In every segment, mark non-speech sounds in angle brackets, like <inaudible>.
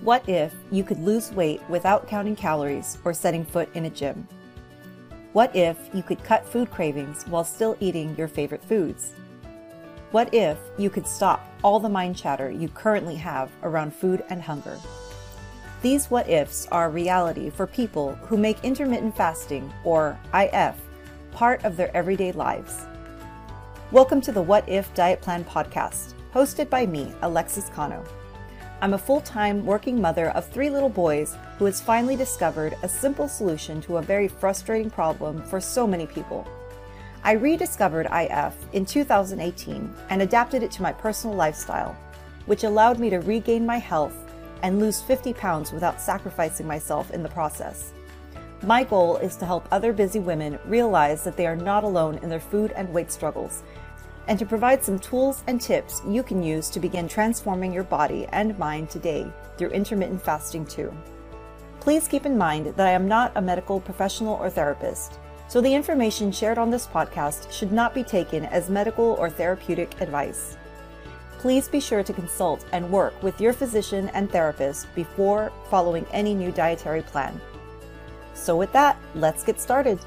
What if you could lose weight without counting calories or setting foot in a gym? What if you could cut food cravings while still eating your favorite foods? What if you could stop all the mind chatter you currently have around food and hunger? These what ifs are reality for people who make intermittent fasting, or IF, part of their everyday lives. Welcome to the What If Diet Plan podcast, hosted by me, Alexis Cano. I'm a full time working mother of three little boys who has finally discovered a simple solution to a very frustrating problem for so many people. I rediscovered IF in 2018 and adapted it to my personal lifestyle, which allowed me to regain my health and lose 50 pounds without sacrificing myself in the process. My goal is to help other busy women realize that they are not alone in their food and weight struggles and to provide some tools and tips you can use to begin transforming your body and mind today through intermittent fasting too. Please keep in mind that I am not a medical professional or therapist, so the information shared on this podcast should not be taken as medical or therapeutic advice. Please be sure to consult and work with your physician and therapist before following any new dietary plan. So, with that, let's get started.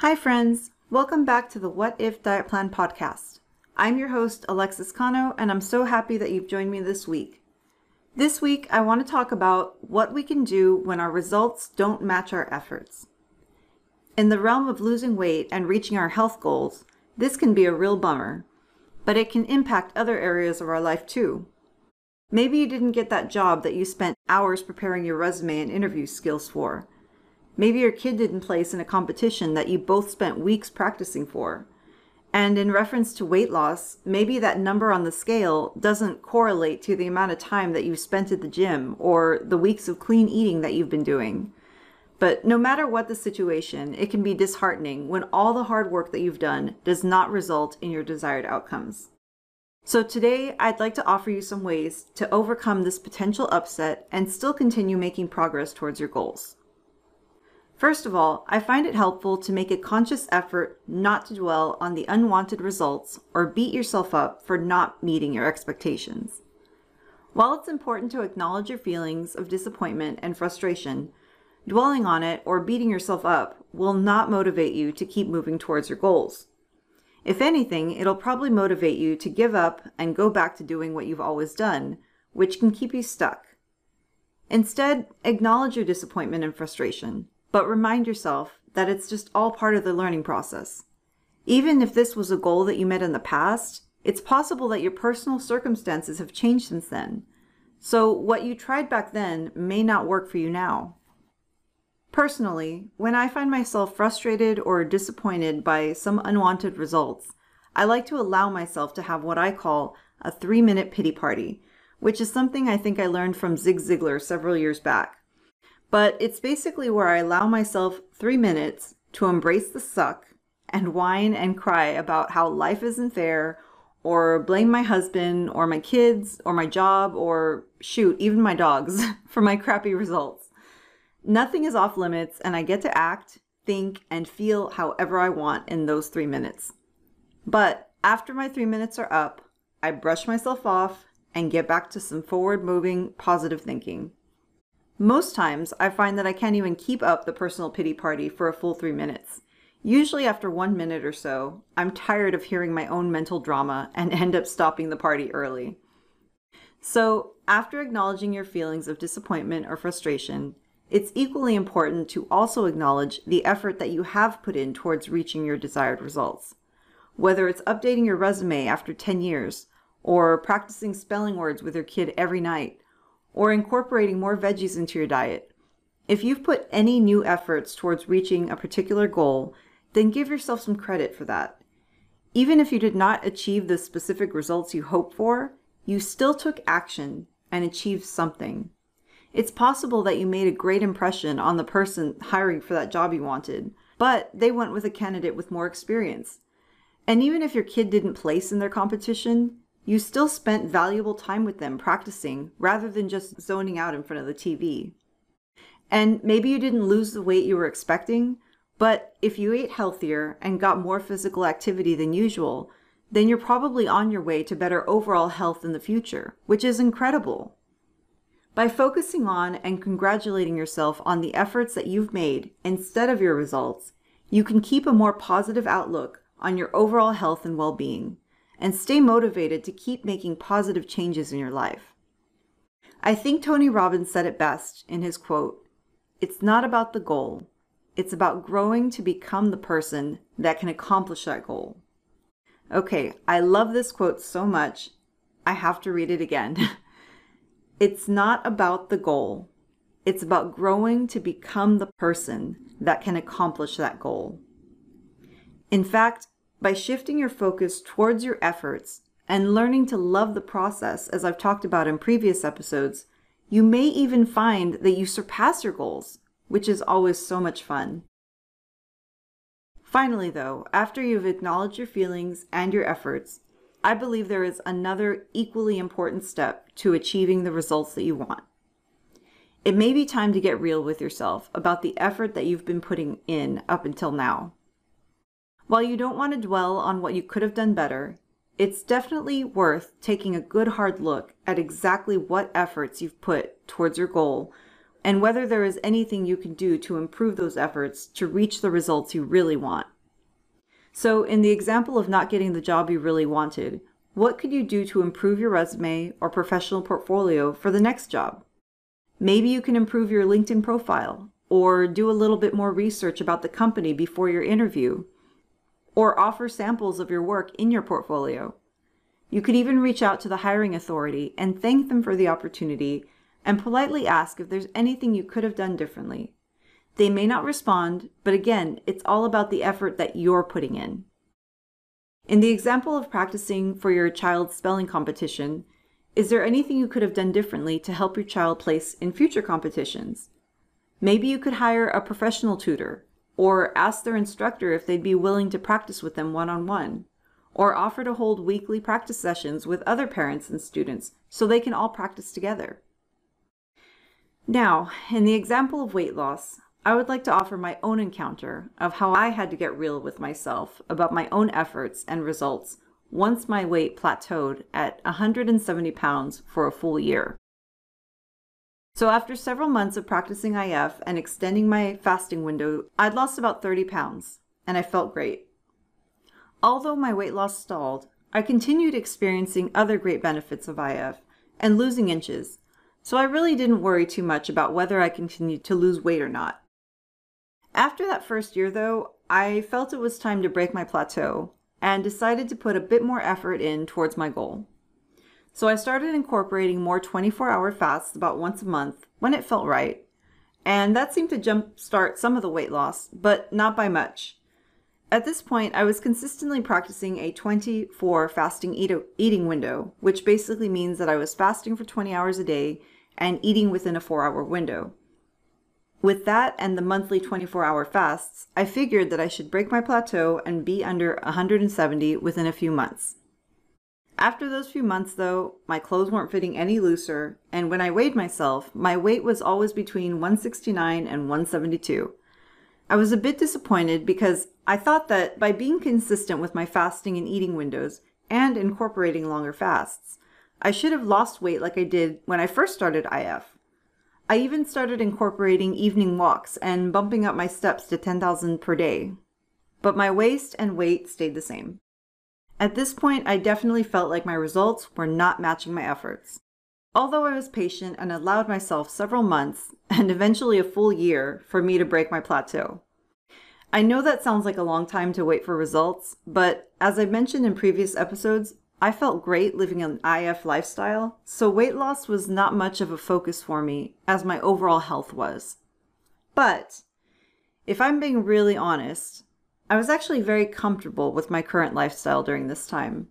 Hi, friends. Welcome back to the What If Diet Plan podcast. I'm your host, Alexis Cano, and I'm so happy that you've joined me this week. This week, I want to talk about what we can do when our results don't match our efforts. In the realm of losing weight and reaching our health goals, this can be a real bummer, but it can impact other areas of our life too. Maybe you didn't get that job that you spent hours preparing your resume and interview skills for Maybe your kid didn't place in a competition that you both spent weeks practicing for. And in reference to weight loss, maybe that number on the scale doesn't correlate to the amount of time that you've spent at the gym or the weeks of clean eating that you've been doing. But no matter what the situation, it can be disheartening when all the hard work that you've done does not result in your desired outcomes. So today, I'd like to offer you some ways to overcome this potential upset and still continue making progress towards your goals. First of all, I find it helpful to make a conscious effort not to dwell on the unwanted results or beat yourself up for not meeting your expectations. While it's important to acknowledge your feelings of disappointment and frustration, dwelling on it or beating yourself up will not motivate you to keep moving towards your goals. If anything, it'll probably motivate you to give up and go back to doing what you've always done, which can keep you stuck. Instead, acknowledge your disappointment and frustration but remind yourself that it's just all part of the learning process. Even if this was a goal that you met in the past, it's possible that your personal circumstances have changed since then. So what you tried back then may not work for you now. Personally, when I find myself frustrated or disappointed by some unwanted results, I like to allow myself to have what I call a three minute pity party, which is something I think I learned from Zig Ziglar several years back. But it's basically where I allow myself three minutes to embrace the suck and whine and cry about how life isn't fair or blame my husband or my kids or my job or shoot, even my dogs <laughs> for my crappy results. Nothing is off limits and I get to act, think, and feel however I want in those three minutes. But after my three minutes are up, I brush myself off and get back to some forward moving, positive thinking. Most times, I find that I can't even keep up the personal pity party for a full three minutes. Usually, after one minute or so, I'm tired of hearing my own mental drama and end up stopping the party early. So, after acknowledging your feelings of disappointment or frustration, it's equally important to also acknowledge the effort that you have put in towards reaching your desired results. Whether it's updating your resume after 10 years, or practicing spelling words with your kid every night, or incorporating more veggies into your diet. If you've put any new efforts towards reaching a particular goal, then give yourself some credit for that. Even if you did not achieve the specific results you hoped for, you still took action and achieved something. It's possible that you made a great impression on the person hiring for that job you wanted, but they went with a candidate with more experience. And even if your kid didn't place in their competition, you still spent valuable time with them practicing rather than just zoning out in front of the TV. And maybe you didn't lose the weight you were expecting, But if you ate healthier and got more physical activity than usual, then you're probably on your way to better overall health in the future, which is incredible. By focusing on and congratulating yourself on the efforts that you've made instead of your results, you can keep a more positive outlook on your overall health and well being and stay motivated to keep making positive changes in your life. I think Tony Robbins said it best in his quote It's not about the goal, it's about growing to become the person that can accomplish that goal. Okay, I love this quote so much, I have to read it again. <laughs> it's not about the goal, it's about growing to become the person that can accomplish that goal. In fact, by shifting your focus towards your efforts and learning to love the process, as I've talked about in previous episodes, you may even find that you surpass your goals, which is always so much fun. Finally, though, after you've acknowledged your feelings and your efforts, I believe there is another equally important step to achieving the results that you want. It may be time to get real with yourself about the effort that you've been putting in up until now. While you don't want to dwell on what you could have done better, it's definitely worth taking a good hard look at exactly what efforts you've put towards your goal and whether there is anything you can do to improve those efforts to reach the results you really want. So, in the example of not getting the job you really wanted, what could you do to improve your resume or professional portfolio for the next job? Maybe you can improve your LinkedIn profile, or do a little bit more research about the company before your interview, or offer samples of your work in your portfolio. You could even reach out to the hiring authority and thank them for the opportunity and politely ask if there's anything you could have done differently. They may not respond, but again, it's all about the effort that you're putting in. In the example of practicing for your child's spelling competition, is there anything you could have done differently to help your child place in future competitions? Maybe you could hire a professional tutor, or ask their instructor if they'd be willing to practice with them one on one, or offer to hold weekly practice sessions with other parents and students so they can all practice together. Now, in the example of weight loss, I would like to offer my own encounter of how I had to get real with myself about my own efforts and results once my weight plateaued at 170 pounds for a full year. So, after several months of practicing IF and extending my fasting window, I'd lost about 30 pounds, and I felt great. Although my weight loss stalled, I continued experiencing other great benefits of IF and losing inches so I really didn't worry too much about whether I continued to lose weight or not. After that first year, though, I felt it was time to break my plateau and decided to put a bit more effort in towards my goal. So I started incorporating more 24 hour fasts about once a month when it felt right, and that seemed to jumpstart some of the weight loss, but not by much. At this point, I was consistently practicing a 24 fasting eat- eating window, which basically means that I was fasting for 20 hours a day and eating within a four hour window. With that and the monthly 24 hour fasts, I figured that I should break my plateau and be under 170 within a few months. After those few months, though, my clothes weren't fitting any looser, and when I weighed myself, my weight was always between 169 and 172. I was a bit disappointed because I thought that by being consistent with my fasting and eating windows and incorporating longer fasts, I should have lost weight like I did when I first started IF. I even started incorporating evening walks and bumping up my steps to 10,000 per day. But my waist and weight stayed the same. At this point, I definitely felt like my results were not matching my efforts. Although I was patient and allowed myself several months <laughs> and eventually a full year for me to break my plateau. I know that sounds like a long time to wait for results, but as I mentioned in previous episodes, I felt great living an IF lifestyle, so weight loss was not much of a focus for me as my overall health was. But if I'm being really honest, I was actually very comfortable with my current lifestyle during this time.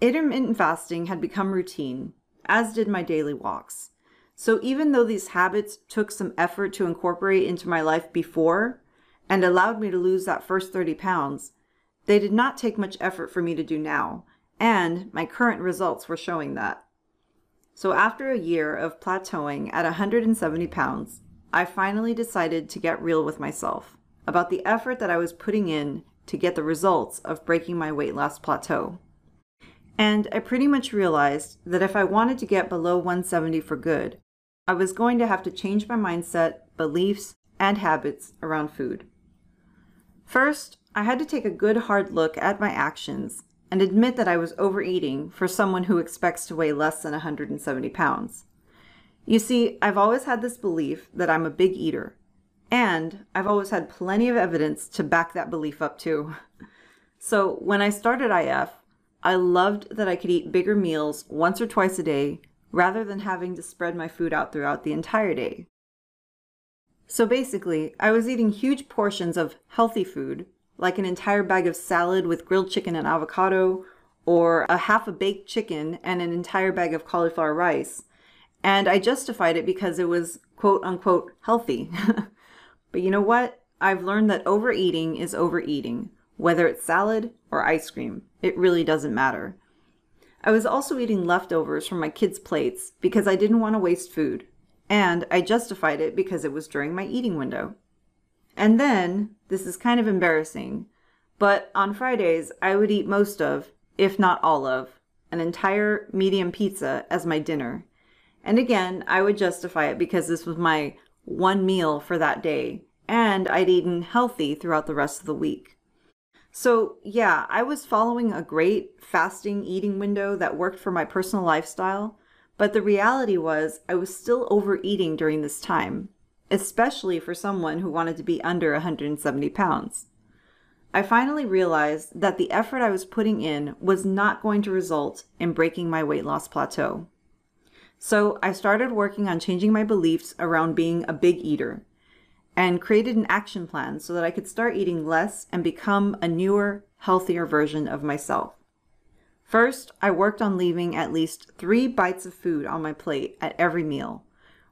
Intermittent fasting had become routine, as did my daily walks. So even though these habits took some effort to incorporate into my life before and allowed me to lose that first 30 pounds, they did not take much effort for me to do now and my current results were showing that. So after a year of plateauing at 170 pounds, I finally decided to get real with myself about the effort that I was putting in to get the results of breaking my weight loss plateau. And I pretty much realized that if I wanted to get below 170 for good, I was going to have to change my mindset, beliefs, and habits around food. First, I had to take a good hard look at my actions and admit that I was overeating for someone who expects to weigh less than 170 pounds. You see, I've always had this belief that I'm a big eater, and I've always had plenty of evidence to back that belief up too. So when I started IF, I loved that I could eat bigger meals once or twice a day rather than having to spread my food out throughout the entire day. So basically, I was eating huge portions of healthy food, like an entire bag of salad with grilled chicken and avocado, or a half a baked chicken and an entire bag of cauliflower rice, and I justified it because it was quote unquote healthy. <laughs> but you know what? I've learned that overeating is overeating, whether it's salad or ice cream. It really doesn't matter. I was also eating leftovers from my kids' plates because I didn't want to waste food, and I justified it because it was during my eating window. And then, this is kind of embarrassing, but on Fridays I would eat most of, if not all of, an entire medium pizza as my dinner and again, I would justify it because this was my one meal for that day, and I'd eaten healthy throughout the rest of the week. So, yeah, I was following a great fasting eating window that worked for my personal lifestyle, but the reality was I was still overeating during this time, especially for someone who wanted to be under 170 pounds. I finally realized that the effort I was putting in was not going to result in breaking my weight loss plateau. So I started working on changing my beliefs around being a big eater and created an action plan so that I could start eating less and become a newer, healthier version of myself. First, I worked on leaving at least three bites of food on my plate at every meal,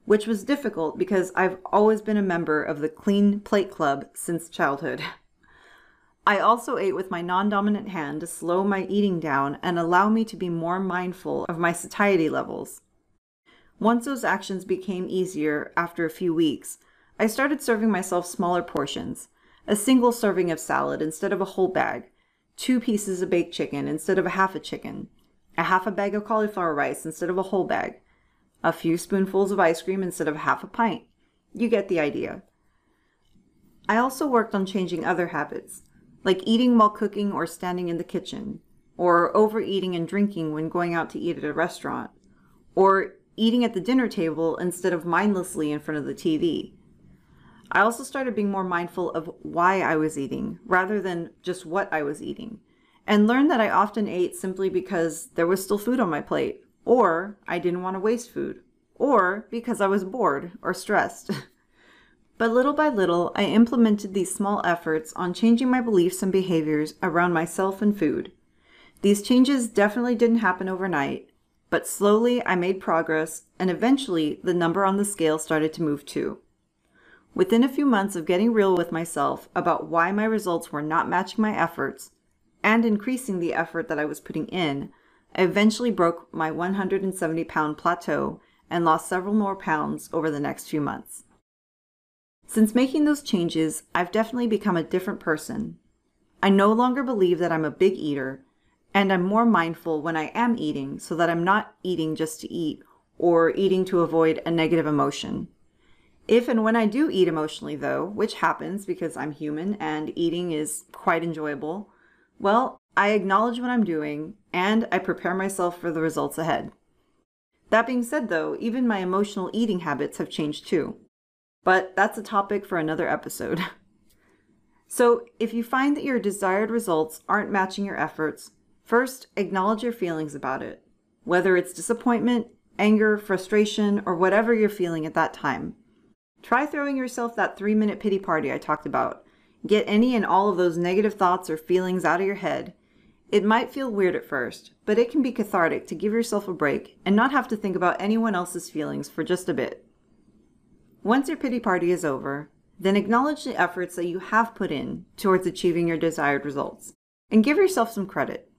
which was difficult because I've always been a member of the Clean Plate Club since childhood. <laughs> I also ate with my non dominant hand to slow my eating down and allow me to be more mindful of my satiety levels. Once those actions became easier after a few weeks, I started serving myself smaller portions, a single serving of salad instead of a whole bag, two pieces of baked chicken instead of a half a chicken, a half a bag of cauliflower rice instead of a whole bag, a few spoonfuls of ice cream instead of half a pint. You get the idea. I also worked on changing other habits, like eating while cooking or standing in the kitchen, or overeating and drinking when going out to eat at a restaurant, or eating at the dinner table instead of mindlessly in front of the TV. I also started being more mindful of why I was eating rather than just what I was eating, and learned that I often ate simply because there was still food on my plate, or I didn't want to waste food, or because I was bored or stressed. <laughs> but little by little, I implemented these small efforts on changing my beliefs and behaviors around myself and food. These changes definitely didn't happen overnight, but slowly I made progress, and eventually the number on the scale started to move too. Within a few months of getting real with myself about why my results were not matching my efforts and increasing the effort that I was putting in, I eventually broke my 170 pound plateau and lost several more pounds over the next few months. Since making those changes, I've definitely become a different person. I no longer believe that I'm a big eater and I'm more mindful when I am eating so that I'm not eating just to eat or eating to avoid a negative emotion. If and when I do eat emotionally, though, which happens because I'm human and eating is quite enjoyable, well, I acknowledge what I'm doing and I prepare myself for the results ahead. That being said, though, even my emotional eating habits have changed too. But that's a topic for another episode. <laughs> so, if you find that your desired results aren't matching your efforts, First, acknowledge your feelings about it, whether it's disappointment, anger, frustration, or whatever you're feeling at that time. Try throwing yourself that three minute pity party I talked about. Get any and all of those negative thoughts or feelings out of your head. It might feel weird at first, but it can be cathartic to give yourself a break and not have to think about anyone else's feelings for just a bit. Once your pity party is over, then acknowledge the efforts that you have put in towards achieving your desired results and give yourself some credit.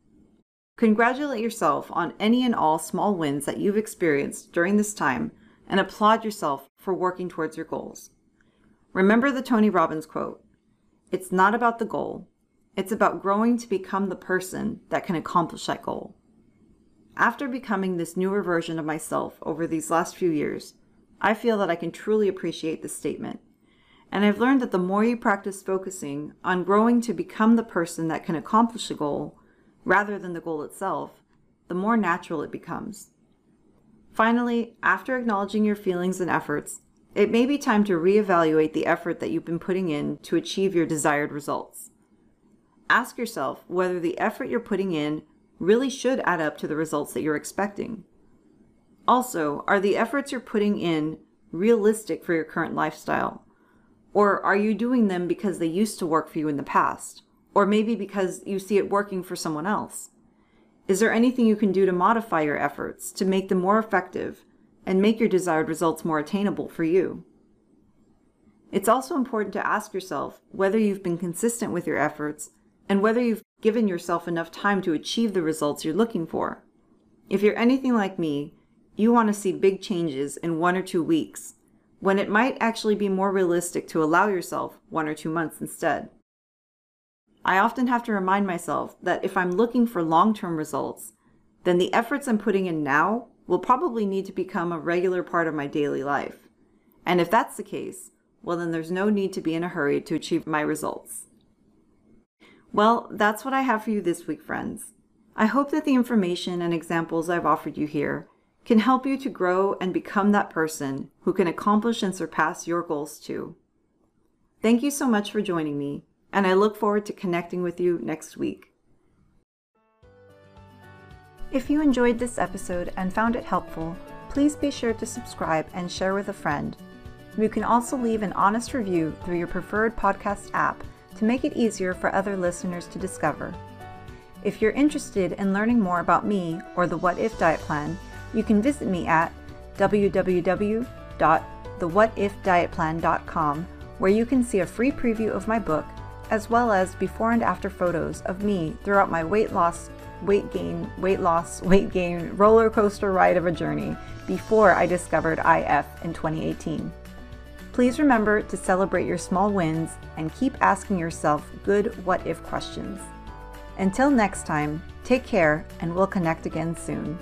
Congratulate yourself on any and all small wins that you've experienced during this time and applaud yourself for working towards your goals. Remember the Tony Robbins quote it's not about the goal. It's about growing to become the person that can accomplish that goal. After becoming this newer version of myself over these last few years, I feel that I can truly appreciate this statement. And I've learned that the more you practice focusing on growing to become the person that can accomplish a goal, rather than the goal itself, the more natural it becomes. Finally, after acknowledging your feelings and efforts, it may be time to reevaluate the effort that you've been putting in to achieve your desired results. Ask yourself whether the effort you're putting in really should add up to the results that you're expecting. Also, are the efforts you're putting in realistic for your current lifestyle? Or are you doing them because they used to work for you in the past? Or maybe because you see it working for someone else? Is there anything you can do to modify your efforts to make them more effective and make your desired results more attainable for you? It's also important to ask yourself whether you've been consistent with your efforts and whether you've given yourself enough time to achieve the results you're looking for. If you're anything like me, you want to see big changes in one or two weeks, when it might actually be more realistic to allow yourself one or two months instead. I often have to remind myself that if I'm looking for long term results, then the efforts I'm putting in now will probably need to become a regular part of my daily life. And if that's the case, well, then there's no need to be in a hurry to achieve my results. Well, that's what I have for you this week, friends. I hope that the information and examples I've offered you here can help you to grow and become that person who can accomplish and surpass your goals too. Thank you so much for joining me, and I look forward to connecting with you next week. If you enjoyed this episode and found it helpful, please be sure to subscribe and share with a friend. You can also leave an honest review through your preferred podcast app to make it easier for other listeners to discover. If you're interested in learning more about me or the What If Diet Plan, you can visit me at www.thewhatifdietplan.com where you can see a free preview of my book as well as before and after photos of me throughout my weight loss, weight gain, weight loss, <laughs> weight gain roller coaster ride of a journey before I discovered IF in 2018. Please remember to celebrate your small wins and keep asking yourself good what if questions. Until next time, take care and we'll connect again soon.